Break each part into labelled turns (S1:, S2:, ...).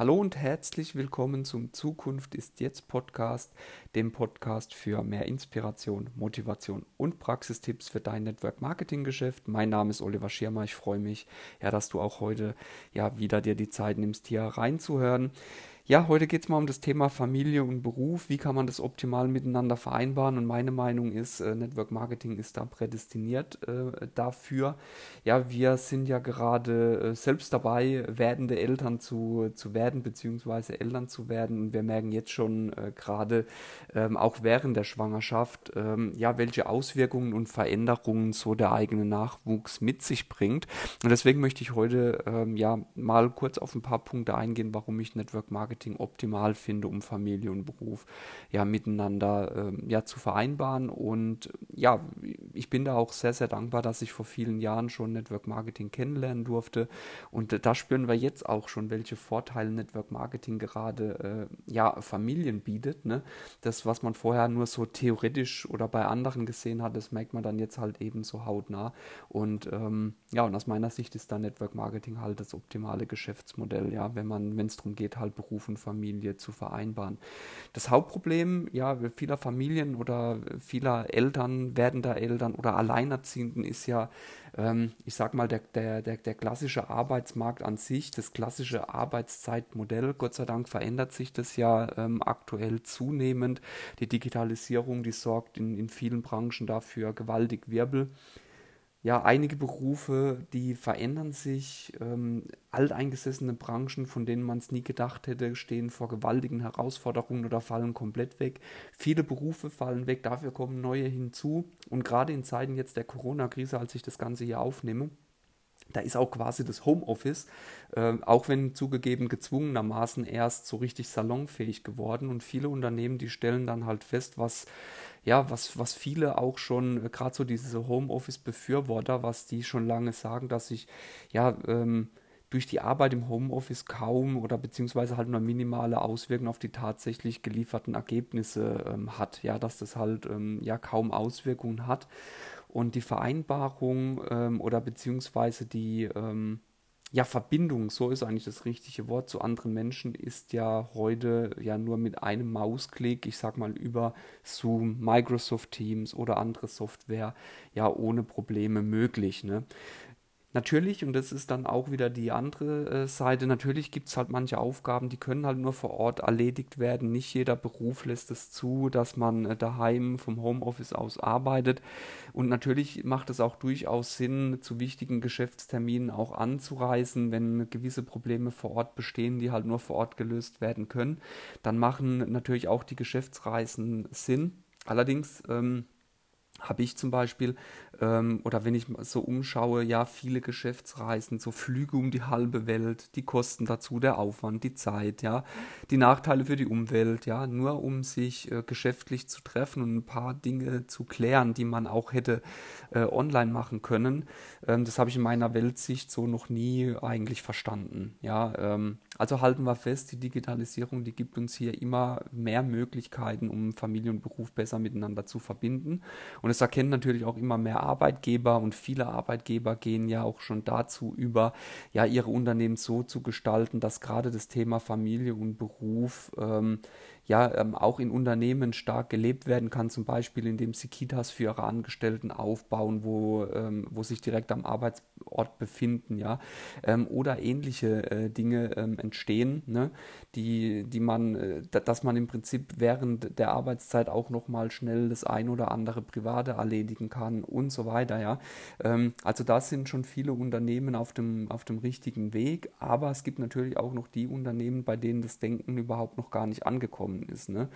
S1: Hallo und herzlich willkommen zum Zukunft ist jetzt Podcast, dem Podcast für mehr Inspiration, Motivation und Praxistipps für dein Network Marketing Geschäft. Mein Name ist Oliver Schirmer. Ich freue mich, ja, dass du auch heute ja wieder dir die Zeit nimmst, hier reinzuhören. Ja, heute geht es mal um das Thema Familie und Beruf. Wie kann man das optimal miteinander vereinbaren? Und meine Meinung ist, äh, Network Marketing ist da prädestiniert äh, dafür. Ja, wir sind ja gerade äh, selbst dabei, werdende Eltern zu, zu werden, beziehungsweise Eltern zu werden. Und wir merken jetzt schon äh, gerade, ähm, auch während der Schwangerschaft, ähm, ja, welche Auswirkungen und Veränderungen so der eigene Nachwuchs mit sich bringt. Und deswegen möchte ich heute ähm, ja mal kurz auf ein paar Punkte eingehen, warum ich Network Marketing Marketing optimal finde, um Familie und Beruf ja miteinander äh, ja zu vereinbaren. Und ja, ich bin da auch sehr, sehr dankbar, dass ich vor vielen Jahren schon Network Marketing kennenlernen durfte. Und äh, da spüren wir jetzt auch schon, welche Vorteile Network Marketing gerade äh, ja Familien bietet. Ne? Das, was man vorher nur so theoretisch oder bei anderen gesehen hat, das merkt man dann jetzt halt eben so hautnah. Und ähm, ja, und aus meiner Sicht ist da Network Marketing halt das optimale Geschäftsmodell, ja, wenn man, wenn es darum geht, halt Beruf und Familie zu vereinbaren. Das Hauptproblem, ja, vieler Familien oder vieler Eltern, werdender Eltern oder Alleinerziehenden ist ja, ähm, ich sag mal, der, der, der, der klassische Arbeitsmarkt an sich, das klassische Arbeitszeitmodell. Gott sei Dank verändert sich das ja ähm, aktuell zunehmend. Die Digitalisierung, die sorgt in, in vielen Branchen dafür gewaltig Wirbel ja, einige Berufe, die verändern sich. Ähm, alteingesessene Branchen, von denen man es nie gedacht hätte, stehen vor gewaltigen Herausforderungen oder fallen komplett weg. Viele Berufe fallen weg, dafür kommen neue hinzu. Und gerade in Zeiten jetzt der Corona-Krise, als ich das Ganze hier aufnehme, da ist auch quasi das Homeoffice, äh, auch wenn zugegeben gezwungenermaßen erst so richtig salonfähig geworden. Und viele Unternehmen, die stellen dann halt fest, was ja, was, was viele auch schon, äh, gerade so diese Homeoffice-Befürworter, was die schon lange sagen, dass sich ja ähm, durch die Arbeit im Homeoffice kaum oder beziehungsweise halt nur minimale Auswirkungen auf die tatsächlich gelieferten Ergebnisse ähm, hat. Ja, dass das halt ähm, ja kaum Auswirkungen hat. Und die Vereinbarung ähm, oder beziehungsweise die ähm, ja, Verbindung, so ist eigentlich das richtige Wort, zu anderen Menschen ist ja heute ja nur mit einem Mausklick, ich sag mal über Zoom, Microsoft Teams oder andere Software, ja ohne Probleme möglich. Ne? Natürlich, und das ist dann auch wieder die andere äh, Seite, natürlich gibt es halt manche Aufgaben, die können halt nur vor Ort erledigt werden. Nicht jeder Beruf lässt es zu, dass man äh, daheim vom Homeoffice aus arbeitet. Und natürlich macht es auch durchaus Sinn, zu wichtigen Geschäftsterminen auch anzureisen, wenn gewisse Probleme vor Ort bestehen, die halt nur vor Ort gelöst werden können. Dann machen natürlich auch die Geschäftsreisen Sinn. Allerdings ähm, habe ich zum Beispiel, ähm, oder wenn ich so umschaue, ja, viele Geschäftsreisen, so Flüge um die halbe Welt, die Kosten dazu, der Aufwand, die Zeit, ja, die Nachteile für die Umwelt, ja, nur um sich äh, geschäftlich zu treffen und ein paar Dinge zu klären, die man auch hätte äh, online machen können. Ähm, das habe ich in meiner Weltsicht so noch nie eigentlich verstanden, ja. Ähm, also halten wir fest, die Digitalisierung, die gibt uns hier immer mehr Möglichkeiten, um Familie und Beruf besser miteinander zu verbinden. Und es erkennen natürlich auch immer mehr Arbeitgeber und viele Arbeitgeber gehen ja auch schon dazu über, ja, ihre Unternehmen so zu gestalten, dass gerade das Thema Familie und Beruf ähm, ja ähm, auch in Unternehmen stark gelebt werden kann, zum Beispiel indem sie Kitas für ihre Angestellten aufbauen, wo, ähm, wo sich direkt am Arbeitsort befinden, ja, ähm, oder ähnliche äh, Dinge ähm, entstehen, ne, die, die man, äh, dass man im Prinzip während der Arbeitszeit auch nochmal schnell das ein oder andere Private erledigen kann und so weiter, ja. Ähm, also da sind schon viele Unternehmen auf dem, auf dem richtigen Weg, aber es gibt natürlich auch noch die Unternehmen, bei denen das Denken überhaupt noch gar nicht angekommen gekommen ist. Ne?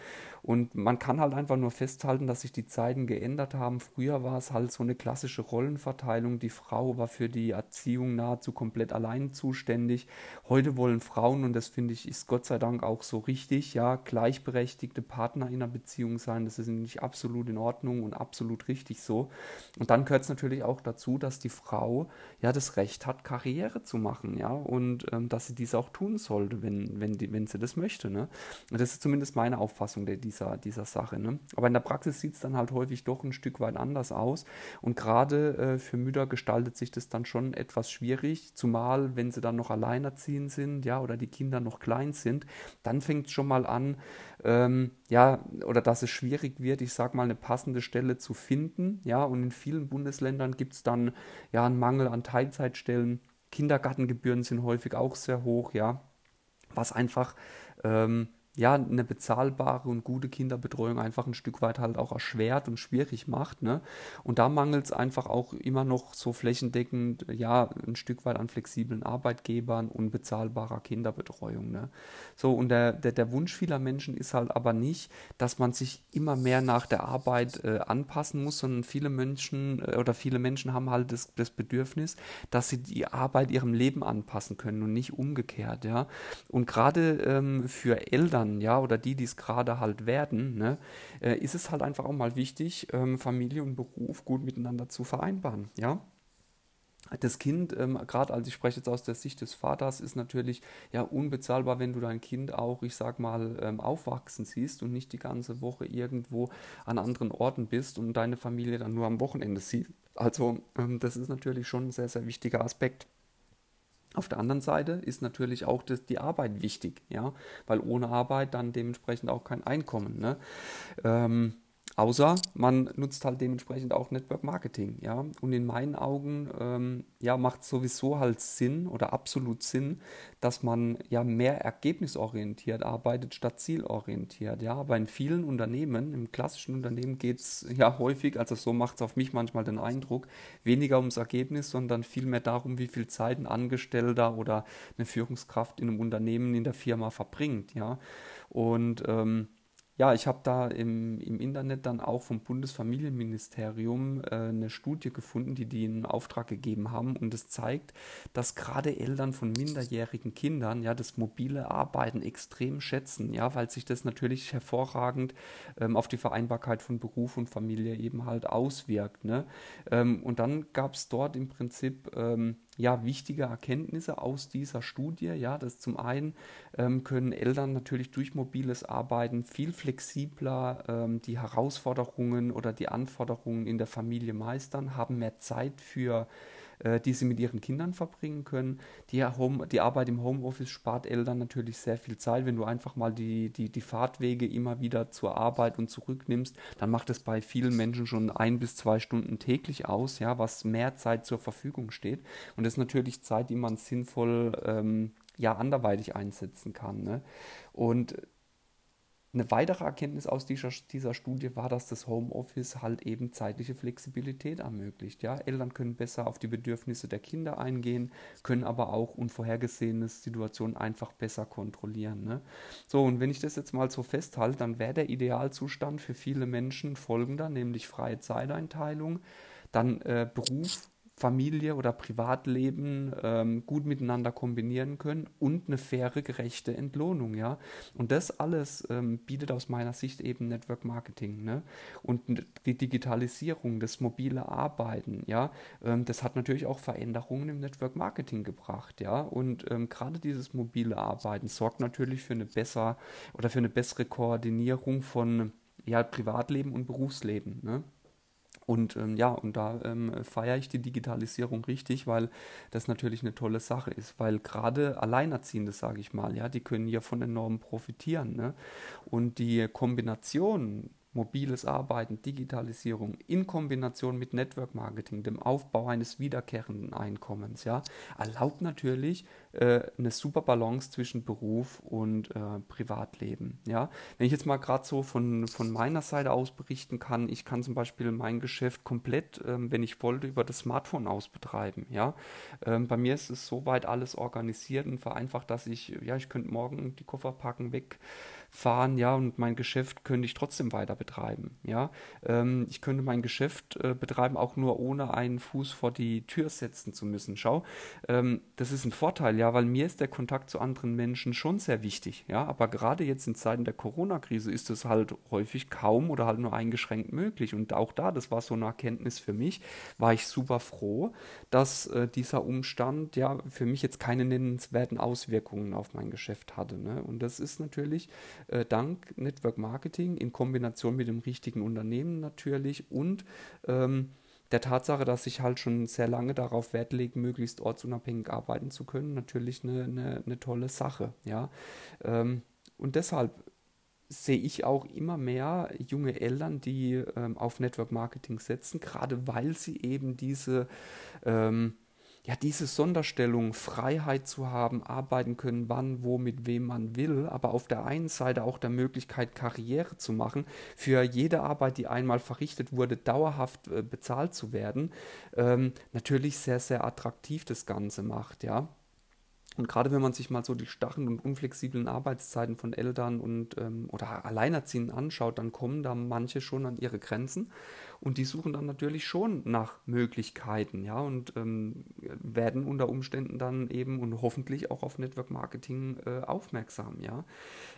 S1: Und man kann halt einfach nur festhalten, dass sich die Zeiten geändert haben. Früher war es halt so eine klassische Rollenverteilung. Die Frau war für die Erziehung nahezu komplett allein zuständig. Heute wollen Frauen, und das finde ich, ist Gott sei Dank auch so richtig, ja, gleichberechtigte Partner in einer Beziehung sein. Das ist nämlich absolut in Ordnung und absolut richtig so. Und dann gehört es natürlich auch dazu, dass die Frau ja das Recht hat, Karriere zu machen, ja, und ähm, dass sie dies auch tun sollte, wenn, wenn, die, wenn sie das möchte. Ne? Und das ist zumindest ist meine Auffassung der, dieser, dieser Sache. Ne? Aber in der Praxis sieht es dann halt häufig doch ein Stück weit anders aus. Und gerade äh, für Mütter gestaltet sich das dann dann schon etwas schwierig, zumal wenn sie dann noch alleinerziehend sind, ja, oder die Kinder noch klein sind, dann fängt es schon mal an, ähm, ja, oder dass es schwierig wird, ich sag mal, eine passende Stelle zu finden, ja, und in vielen Bundesländern gibt es dann ja einen Mangel an Teilzeitstellen. Kindergartengebühren sind häufig auch sehr hoch, ja, was einfach ähm, ja, eine bezahlbare und gute Kinderbetreuung einfach ein Stück weit halt auch erschwert und schwierig macht. Ne? Und da mangelt es einfach auch immer noch so flächendeckend, ja, ein Stück weit an flexiblen Arbeitgebern und bezahlbarer Kinderbetreuung. Ne? So, und der, der, der Wunsch vieler Menschen ist halt aber nicht, dass man sich immer mehr nach der Arbeit äh, anpassen muss, sondern viele Menschen äh, oder viele Menschen haben halt das, das Bedürfnis, dass sie die Arbeit ihrem Leben anpassen können und nicht umgekehrt, ja. Und gerade ähm, für Eltern, Eltern, ja, oder die, die es gerade halt werden, ne, äh, ist es halt einfach auch mal wichtig, ähm, Familie und Beruf gut miteinander zu vereinbaren, ja das Kind, ähm, gerade als ich spreche jetzt aus der Sicht des Vaters, ist natürlich ja unbezahlbar, wenn du dein Kind auch, ich sag mal, ähm, aufwachsen siehst und nicht die ganze Woche irgendwo an anderen Orten bist und deine Familie dann nur am Wochenende sieht. Also ähm, das ist natürlich schon ein sehr, sehr wichtiger Aspekt. Auf der anderen Seite ist natürlich auch das, die Arbeit wichtig, ja, weil ohne Arbeit dann dementsprechend auch kein Einkommen. Ne? Ähm, Außer man nutzt halt dementsprechend auch Network Marketing, ja. Und in meinen Augen, ähm, ja, macht sowieso halt Sinn oder absolut Sinn, dass man ja mehr ergebnisorientiert arbeitet statt zielorientiert, ja. Aber in vielen Unternehmen, im klassischen Unternehmen geht es ja häufig, also so macht es auf mich manchmal den Eindruck, weniger ums Ergebnis, sondern vielmehr darum, wie viel Zeit ein Angestellter oder eine Führungskraft in einem Unternehmen, in der Firma verbringt, ja. Und ähm, ja, ich habe da im, im Internet dann auch vom Bundesfamilienministerium äh, eine Studie gefunden, die die in Auftrag gegeben haben. Und es zeigt, dass gerade Eltern von minderjährigen Kindern ja das mobile Arbeiten extrem schätzen, ja, weil sich das natürlich hervorragend ähm, auf die Vereinbarkeit von Beruf und Familie eben halt auswirkt. Ne? Ähm, und dann gab es dort im Prinzip ähm, ja, wichtige Erkenntnisse aus dieser Studie. Ja, das zum einen ähm, können Eltern natürlich durch mobiles Arbeiten viel flexibler ähm, die Herausforderungen oder die Anforderungen in der Familie meistern, haben mehr Zeit für äh, die sie mit ihren Kindern verbringen können. Die, Home, die Arbeit im Homeoffice spart Eltern natürlich sehr viel Zeit. Wenn du einfach mal die, die, die Fahrtwege immer wieder zur Arbeit und zurücknimmst, dann macht es bei vielen Menschen schon ein bis zwei Stunden täglich aus, ja, was mehr Zeit zur Verfügung steht. Und das ist natürlich Zeit, die man sinnvoll ähm, ja anderweitig einsetzen kann. Ne? Und eine weitere Erkenntnis aus dieser, dieser Studie war, dass das Homeoffice halt eben zeitliche Flexibilität ermöglicht. Ja? Eltern können besser auf die Bedürfnisse der Kinder eingehen, können aber auch unvorhergesehene Situationen einfach besser kontrollieren. Ne? So, und wenn ich das jetzt mal so festhalte, dann wäre der Idealzustand für viele Menschen folgender, nämlich freie Zeiteinteilung, dann äh, Beruf Familie oder Privatleben ähm, gut miteinander kombinieren können und eine faire, gerechte Entlohnung, ja. Und das alles ähm, bietet aus meiner Sicht eben Network Marketing, ne? Und die Digitalisierung, das mobile Arbeiten, ja, ähm, das hat natürlich auch Veränderungen im Network Marketing gebracht, ja. Und ähm, gerade dieses mobile Arbeiten sorgt natürlich für eine besser oder für eine bessere Koordinierung von ja, Privatleben und Berufsleben, ne? Und ähm, ja, und da ähm, feiere ich die Digitalisierung richtig, weil das natürlich eine tolle Sache ist, weil gerade Alleinerziehende, sage ich mal, ja, die können ja von enorm profitieren. Ne? Und die Kombination mobiles Arbeiten, Digitalisierung in Kombination mit Network Marketing, dem Aufbau eines wiederkehrenden Einkommens, ja, erlaubt natürlich äh, eine super Balance zwischen Beruf und äh, Privatleben. Ja, wenn ich jetzt mal gerade so von, von meiner Seite aus berichten kann, ich kann zum Beispiel mein Geschäft komplett, ähm, wenn ich wollte, über das Smartphone aus betreiben. Ja, ähm, bei mir ist es soweit alles organisiert und vereinfacht, dass ich, ja, ich könnte morgen die Koffer packen, weg fahren, ja, und mein Geschäft könnte ich trotzdem weiter betreiben, ja. Ähm, ich könnte mein Geschäft äh, betreiben, auch nur ohne einen Fuß vor die Tür setzen zu müssen. Schau, ähm, das ist ein Vorteil, ja, weil mir ist der Kontakt zu anderen Menschen schon sehr wichtig, ja, aber gerade jetzt in Zeiten der Corona-Krise ist es halt häufig kaum oder halt nur eingeschränkt möglich und auch da, das war so eine Erkenntnis für mich, war ich super froh, dass äh, dieser Umstand ja für mich jetzt keine nennenswerten Auswirkungen auf mein Geschäft hatte, ne? und das ist natürlich äh, dank Network Marketing in Kombination mit dem richtigen Unternehmen natürlich und ähm, der Tatsache, dass ich halt schon sehr lange darauf Wert lege, möglichst ortsunabhängig arbeiten zu können, natürlich eine, eine, eine tolle Sache. Ja? Ähm, und deshalb sehe ich auch immer mehr junge Eltern, die ähm, auf Network Marketing setzen, gerade weil sie eben diese ähm, ja, diese Sonderstellung, Freiheit zu haben, arbeiten können, wann, wo, mit wem man will, aber auf der einen Seite auch der Möglichkeit, Karriere zu machen, für jede Arbeit, die einmal verrichtet wurde, dauerhaft äh, bezahlt zu werden, ähm, natürlich sehr, sehr attraktiv das Ganze macht, ja. Und gerade wenn man sich mal so die starren und unflexiblen Arbeitszeiten von Eltern und ähm, oder Alleinerziehenden anschaut, dann kommen da manche schon an ihre Grenzen und die suchen dann natürlich schon nach Möglichkeiten, ja, und ähm, werden unter Umständen dann eben und hoffentlich auch auf Network Marketing äh, aufmerksam, ja.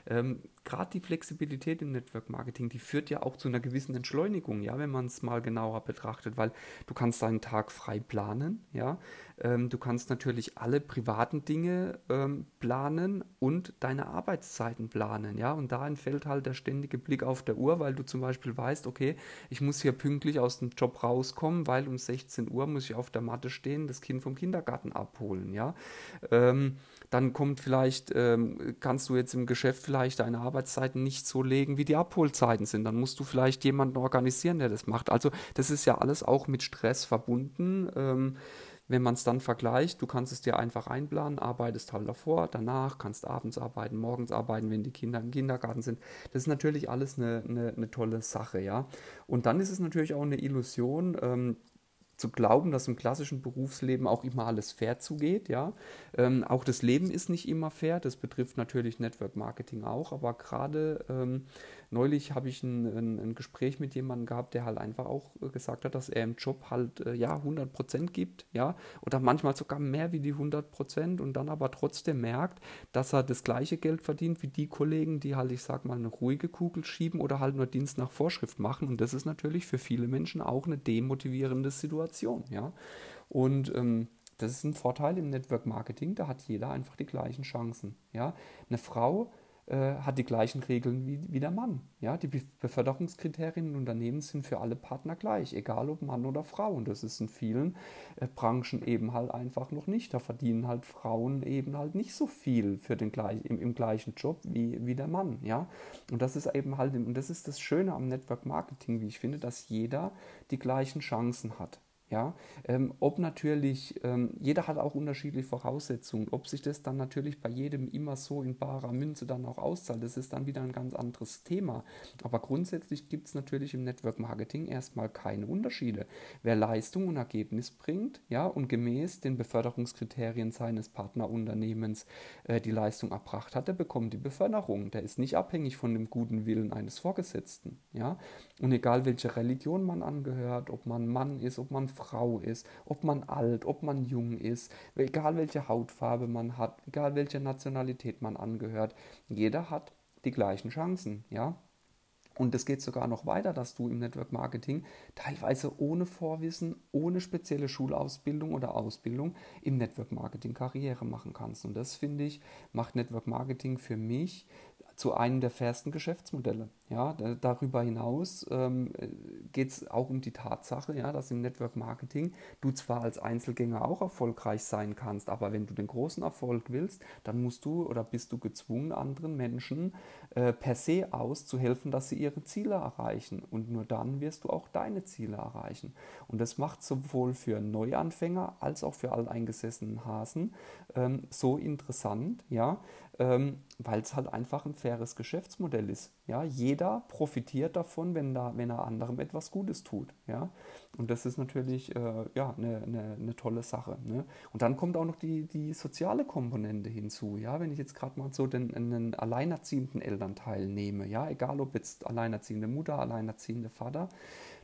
S1: Ähm, Gerade die Flexibilität im Network Marketing, die führt ja auch zu einer gewissen Entschleunigung, ja, wenn man es mal genauer betrachtet, weil du kannst deinen Tag frei planen, ja. Ähm, du kannst natürlich alle privaten Dinge ähm, planen und deine Arbeitszeiten planen, ja. Und da entfällt halt der ständige Blick auf der Uhr, weil du zum Beispiel weißt, okay, ich muss hier pünktlich pünktlich aus dem Job rauskommen, weil um 16 Uhr muss ich auf der Matte stehen, das Kind vom Kindergarten abholen, ja. Ähm, dann kommt vielleicht, ähm, kannst du jetzt im Geschäft vielleicht deine Arbeitszeiten nicht so legen, wie die Abholzeiten sind. Dann musst du vielleicht jemanden organisieren, der das macht. Also das ist ja alles auch mit Stress verbunden. Ähm, wenn man es dann vergleicht, du kannst es dir einfach einplanen, arbeitest halt davor, danach, kannst abends arbeiten, morgens arbeiten, wenn die Kinder im Kindergarten sind. Das ist natürlich alles eine, eine, eine tolle Sache, ja. Und dann ist es natürlich auch eine Illusion, ähm, zu glauben, dass im klassischen Berufsleben auch immer alles fair zugeht, ja. Ähm, auch das Leben ist nicht immer fair, das betrifft natürlich Network Marketing auch, aber gerade ähm, neulich habe ich ein, ein, ein, Gespräch mit jemandem gehabt, der halt einfach auch gesagt hat, dass er im Job halt äh, ja 100% gibt, ja, oder manchmal sogar mehr wie die 100% und dann aber trotzdem merkt, dass er das gleiche Geld verdient wie die Kollegen, die halt, ich sag mal, eine ruhige Kugel schieben oder halt nur Dienst nach Vorschrift machen und das ist natürlich für viele Menschen auch eine demotivierende Situation, ja. Und ähm, das ist ein Vorteil im Network Marketing, da hat jeder einfach die gleichen Chancen. Ja? Eine Frau äh, hat die gleichen Regeln wie, wie der Mann. Ja, die Beförderungskriterien in Unternehmen sind für alle Partner gleich, egal ob Mann oder Frau. Und das ist in vielen äh, Branchen eben halt einfach noch nicht. Da verdienen halt Frauen eben halt nicht so viel für den gleich, im, im gleichen Job wie, wie der Mann. Ja, und das ist eben halt, und das ist das Schöne am Network Marketing, wie ich finde, dass jeder die gleichen Chancen hat. Ja, ähm, ob natürlich, ähm, jeder hat auch unterschiedliche Voraussetzungen. Ob sich das dann natürlich bei jedem immer so in barer Münze dann auch auszahlt, das ist dann wieder ein ganz anderes Thema. Aber grundsätzlich gibt es natürlich im Network Marketing erstmal keine Unterschiede. Wer Leistung und Ergebnis bringt, ja, und gemäß den Beförderungskriterien seines Partnerunternehmens äh, die Leistung erbracht hat, der bekommt die Beförderung. Der ist nicht abhängig von dem guten Willen eines Vorgesetzten, ja. Und egal welche Religion man angehört, ob man Mann ist, ob man Frau ist, ob man alt, ob man jung ist, egal welche Hautfarbe man hat, egal welche Nationalität man angehört, jeder hat die gleichen Chancen, ja. Und es geht sogar noch weiter, dass du im Network Marketing teilweise ohne Vorwissen, ohne spezielle Schulausbildung oder Ausbildung im Network Marketing Karriere machen kannst. Und das finde ich, macht Network Marketing für mich zu einem der fairsten Geschäftsmodelle. Ja, darüber hinaus ähm, geht es auch um die Tatsache, ja, dass im Network Marketing du zwar als Einzelgänger auch erfolgreich sein kannst, aber wenn du den großen Erfolg willst, dann musst du oder bist du gezwungen, anderen Menschen äh, per se aus zu helfen, dass sie ihre Ziele erreichen. Und nur dann wirst du auch deine Ziele erreichen. Und das macht sowohl für Neuanfänger als auch für alteingesessenen Hasen ähm, so interessant, ja, ähm, weil es halt einfach ein faires Geschäftsmodell ist. Ja, jeder profitiert davon, wenn, da, wenn er anderem etwas Gutes tut. Ja, und das ist natürlich äh, ja, eine, eine, eine tolle Sache. Ne? Und dann kommt auch noch die, die soziale Komponente hinzu. Ja, wenn ich jetzt gerade mal so den, einen alleinerziehenden Elternteil nehme, ja, egal ob jetzt alleinerziehende Mutter, alleinerziehende Vater,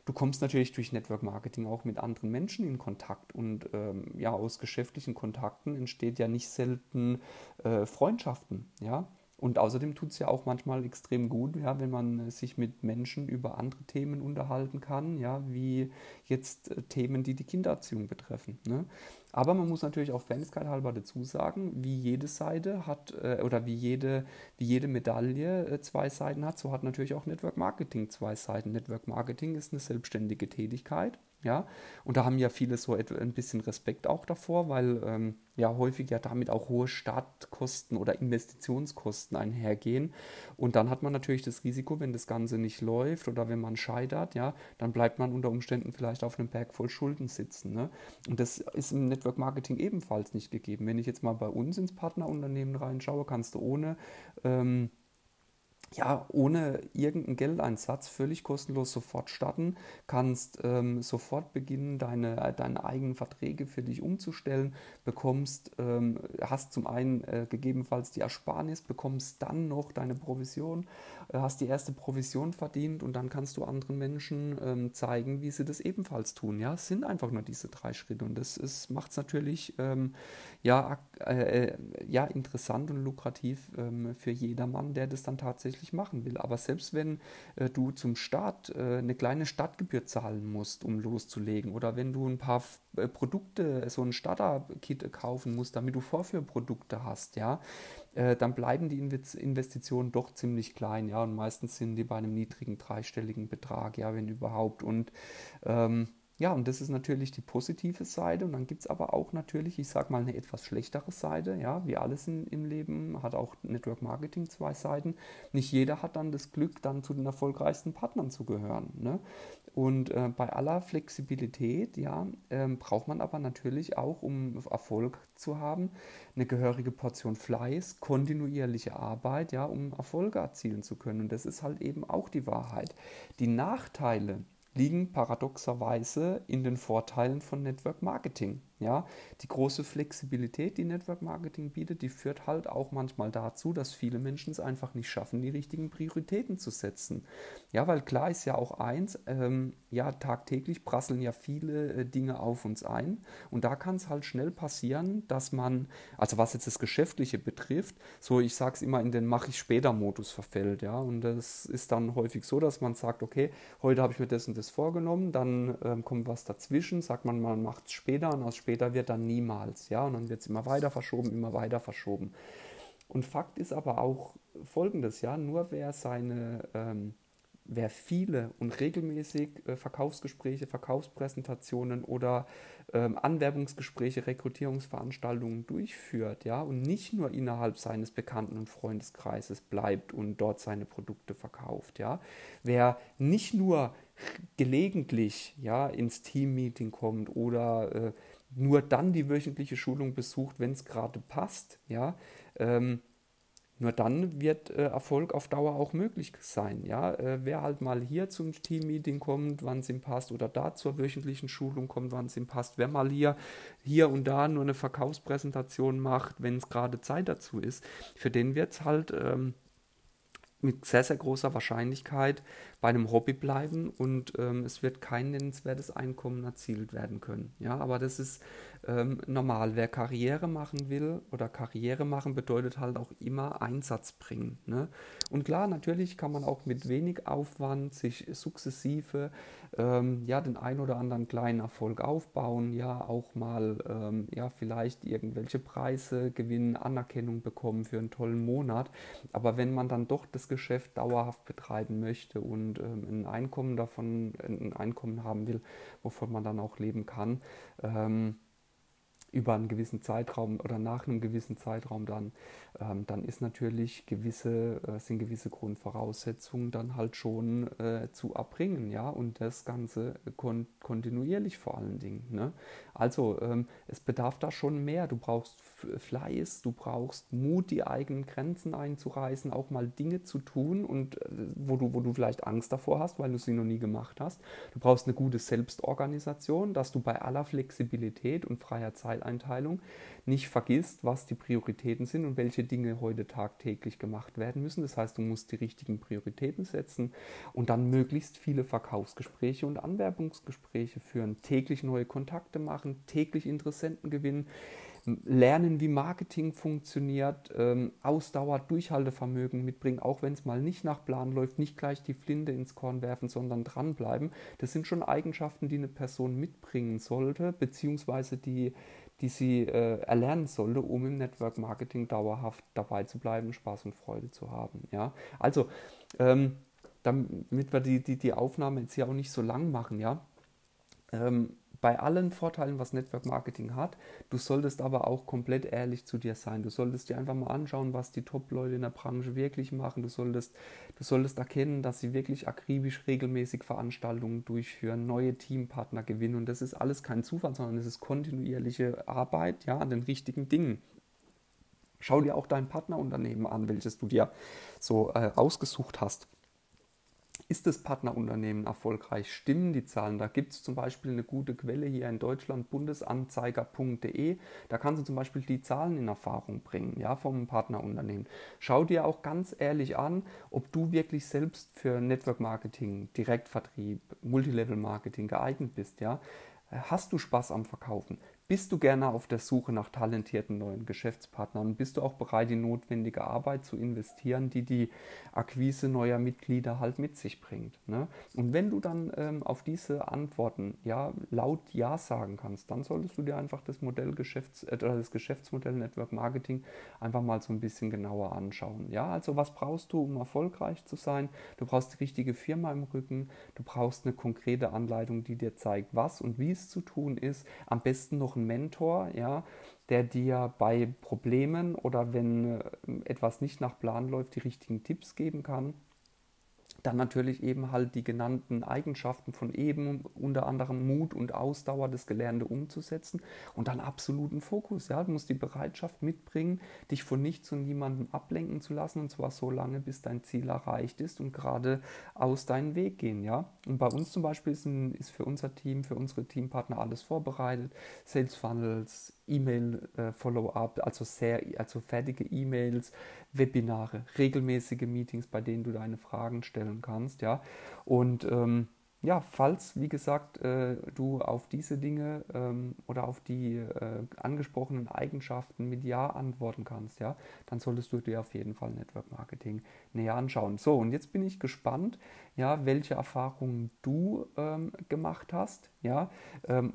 S1: Du kommst natürlich durch Network Marketing auch mit anderen Menschen in Kontakt und ähm, ja, aus geschäftlichen Kontakten entsteht ja nicht selten äh, Freundschaften, ja. Und außerdem tut es ja auch manchmal extrem gut, ja, wenn man sich mit Menschen über andere Themen unterhalten kann, ja, wie jetzt äh, Themen, die die Kindererziehung betreffen. Ne? Aber man muss natürlich auch Fairnesskeit halber dazu sagen, wie jede Seite hat äh, oder wie jede, wie jede Medaille äh, zwei Seiten hat, so hat natürlich auch Network Marketing zwei Seiten. Network Marketing ist eine selbstständige Tätigkeit. Ja. Und da haben ja viele so ein bisschen Respekt auch davor, weil ähm, ja häufig ja damit auch hohe Startkosten oder Investitionskosten einhergehen. Und dann hat man natürlich das Risiko, wenn das Ganze nicht läuft oder wenn man scheitert, ja, dann bleibt man unter Umständen vielleicht auf einem Berg voll Schulden sitzen. Ne? Und das ist im Network Marketing ebenfalls nicht gegeben. Wenn ich jetzt mal bei uns ins Partnerunternehmen reinschaue, kannst du ohne ähm, ja, ohne irgendeinen Geldeinsatz völlig kostenlos sofort starten, kannst ähm, sofort beginnen, deine, deine eigenen Verträge für dich umzustellen, bekommst, ähm, hast zum einen äh, gegebenenfalls die Ersparnis, bekommst dann noch deine Provision, äh, hast die erste Provision verdient und dann kannst du anderen Menschen ähm, zeigen, wie sie das ebenfalls tun. Ja, es sind einfach nur diese drei Schritte und das macht es natürlich ähm, ja, äh, äh, ja, interessant und lukrativ ähm, für jedermann, der das dann tatsächlich machen will. Aber selbst wenn äh, du zum Start äh, eine kleine Startgebühr zahlen musst, um loszulegen, oder wenn du ein paar äh, Produkte, so ein Starter-Kit kaufen musst, damit du Vorführprodukte hast, ja, äh, dann bleiben die Investitionen doch ziemlich klein, ja, und meistens sind die bei einem niedrigen dreistelligen Betrag, ja, wenn überhaupt. Und ähm, ja, und das ist natürlich die positive Seite. Und dann gibt es aber auch natürlich, ich sage mal, eine etwas schlechtere Seite. Ja, wie alles in, im Leben hat auch Network Marketing zwei Seiten. Nicht jeder hat dann das Glück, dann zu den erfolgreichsten Partnern zu gehören. Ne? Und äh, bei aller Flexibilität, ja, äh, braucht man aber natürlich auch, um Erfolg zu haben, eine gehörige Portion Fleiß, kontinuierliche Arbeit, ja, um Erfolge erzielen zu können. Und das ist halt eben auch die Wahrheit. Die Nachteile, liegen paradoxerweise in den Vorteilen von Network Marketing. Ja, die große Flexibilität, die Network Marketing bietet, die führt halt auch manchmal dazu, dass viele Menschen es einfach nicht schaffen, die richtigen Prioritäten zu setzen. Ja, weil klar ist ja auch eins, ähm, ja, tagtäglich prasseln ja viele äh, Dinge auf uns ein und da kann es halt schnell passieren, dass man, also was jetzt das Geschäftliche betrifft, so ich sage es immer in den Mache ich später Modus verfällt, ja, und das ist dann häufig so, dass man sagt, okay, heute habe ich mir das und das vorgenommen, dann ähm, kommt was dazwischen, sagt man, man macht es später und aus später später wird dann niemals. Ja, und dann wird es immer weiter verschoben, immer weiter verschoben. Und Fakt ist aber auch folgendes, ja, nur wer seine, ähm, wer viele und regelmäßig äh, Verkaufsgespräche, Verkaufspräsentationen oder ähm, Anwerbungsgespräche, Rekrutierungsveranstaltungen durchführt, ja, und nicht nur innerhalb seines Bekannten- und Freundeskreises bleibt und dort seine Produkte verkauft, ja, wer nicht nur gelegentlich, ja, ins Teammeeting kommt oder äh, nur dann die wöchentliche Schulung besucht, wenn es gerade passt, ja, ähm, nur dann wird äh, Erfolg auf Dauer auch möglich sein. Ja? Äh, wer halt mal hier zum Teammeeting kommt, wann es ihm passt, oder da zur wöchentlichen Schulung kommt, wann es ihm passt, wer mal hier, hier und da nur eine Verkaufspräsentation macht, wenn es gerade Zeit dazu ist, für den wird es halt ähm, mit sehr, sehr großer Wahrscheinlichkeit bei einem Hobby bleiben und ähm, es wird kein nennenswertes Einkommen erzielt werden können. Ja, aber das ist ähm, normal. Wer Karriere machen will oder Karriere machen bedeutet halt auch immer Einsatz bringen. Ne? Und klar, natürlich kann man auch mit wenig Aufwand sich sukzessive ähm, ja den ein oder anderen kleinen Erfolg aufbauen, ja auch mal ähm, ja vielleicht irgendwelche Preise gewinnen, Anerkennung bekommen für einen tollen Monat. Aber wenn man dann doch das Geschäft dauerhaft betreiben möchte und ähm, ein Einkommen davon, ein Einkommen haben will, wovon man dann auch leben kann, ähm, über einen gewissen Zeitraum oder nach einem gewissen Zeitraum dann, ähm, dann ist natürlich gewisse, äh, sind gewisse Grundvoraussetzungen dann halt schon äh, zu erbringen, ja, und das Ganze kon kontinuierlich vor allen Dingen. Ne? Also ähm, es bedarf da schon mehr. Du brauchst Fleiß, du brauchst Mut, die eigenen Grenzen einzureißen, auch mal Dinge zu tun und äh, wo du, wo du vielleicht Angst davor hast, weil du sie noch nie gemacht hast. Du brauchst eine gute Selbstorganisation, dass du bei aller Flexibilität und freier Zeiteinteilung nicht vergisst, was die Prioritäten sind und welche Dinge heute tagtäglich gemacht werden müssen. Das heißt, du musst die richtigen Prioritäten setzen und dann möglichst viele Verkaufsgespräche und Anwerbungsgespräche führen, täglich neue Kontakte machen, täglich Interessenten gewinnen lernen, wie Marketing funktioniert, ähm, Ausdauer, Durchhaltevermögen mitbringen, auch wenn es mal nicht nach Plan läuft, nicht gleich die Flinte ins Korn werfen, sondern dranbleiben. Das sind schon Eigenschaften, die eine Person mitbringen sollte, beziehungsweise die, die sie äh, erlernen sollte, um im Network Marketing dauerhaft dabei zu bleiben, Spaß und Freude zu haben. Ja? Also, ähm, damit wir die, die, die Aufnahme jetzt hier auch nicht so lang machen, ja, Ähm, bei allen Vorteilen, was Network Marketing hat, du solltest aber auch komplett ehrlich zu dir sein. Du solltest dir einfach mal anschauen, was die Top-Leute in der Branche wirklich machen. Du solltest, du solltest erkennen, dass sie wirklich akribisch regelmäßig Veranstaltungen durchführen, neue Teampartner gewinnen. Und das ist alles kein Zufall, sondern es ist kontinuierliche Arbeit ja, an den richtigen Dingen. Schau dir auch dein Partnerunternehmen an, welches du dir so äh, ausgesucht hast. Ist das Partnerunternehmen erfolgreich? Stimmen die Zahlen? Da gibt es zum Beispiel eine gute Quelle hier in Deutschland, bundesanzeiger.de. Da kannst du zum Beispiel die Zahlen in Erfahrung bringen, ja, vom Partnerunternehmen. Schau dir auch ganz ehrlich an, ob du wirklich selbst für Network Marketing, Direktvertrieb, Multilevel Marketing geeignet bist, ja. Hast du Spaß am Verkaufen? Bist du gerne auf der Suche nach talentierten neuen Geschäftspartnern? Bist du auch bereit, die notwendige Arbeit zu investieren, die die Akquise neuer Mitglieder halt mit sich bringt? Ne? Und wenn du dann ähm, auf diese Antworten ja laut Ja sagen kannst, dann solltest du dir einfach das Modell Geschäfts äh, das Geschäftsmodell Network Marketing einfach mal so ein bisschen genauer anschauen. Ja, also was brauchst du, um erfolgreich zu sein? Du brauchst die richtige Firma im Rücken. Du brauchst eine konkrete Anleitung, die dir zeigt, was und wie es zu tun ist. Am besten noch ein Mentor, ja, der dir bei Problemen oder wenn äh, etwas nicht nach Plan läuft, die richtigen Tipps geben kann. Dann natürlich eben halt die genannten Eigenschaften von eben, unter anderem Mut und Ausdauer, das Gelernte umzusetzen und dann absoluten Fokus. Ja, du musst die Bereitschaft mitbringen, dich von nichts und niemandem ablenken zu lassen und zwar so lange, bis dein Ziel erreicht ist und gerade aus deinem Weg gehen. Ja, und bei uns zum Beispiel ist, ein, ist für unser Team, für unsere Teampartner alles vorbereitet. Sales Funnels, E-Mail-Follow-up, äh, also sehr, also fertige E-Mails, Webinare, regelmäßige Meetings, bei denen du deine Fragen stellen kannst, ja. Und ähm, ja, falls, wie gesagt, äh, du auf diese Dinge ähm, oder auf die äh, angesprochenen Eigenschaften mit Ja antworten kannst, ja, dann solltest du dir auf jeden Fall Network Marketing näher anschauen. So, und jetzt bin ich gespannt, ja, welche Erfahrungen du ähm, gemacht hast, ja. Ähm,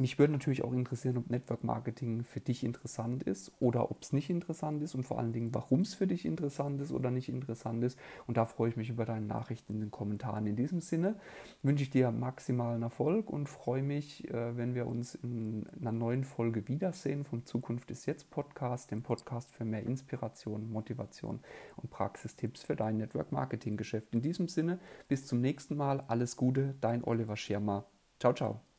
S1: mich würde natürlich auch interessieren, ob Network Marketing für dich interessant ist oder ob es nicht interessant ist und vor allen Dingen, warum es für dich interessant ist oder nicht interessant ist. Und da freue ich mich über deine Nachrichten in den Kommentaren. In diesem Sinne wünsche ich dir maximalen Erfolg und freue mich, äh, wenn wir uns in einer neuen Folge wiedersehen vom Zukunft ist jetzt Podcast, dem Podcast für mehr Inspiration, Motivation und Praxistipps für dein Network Marketing Geschäft. In diesem Sinne, bis zum nächsten Mal. Alles Gute, dein Oliver Schirmer. Ciao, ciao.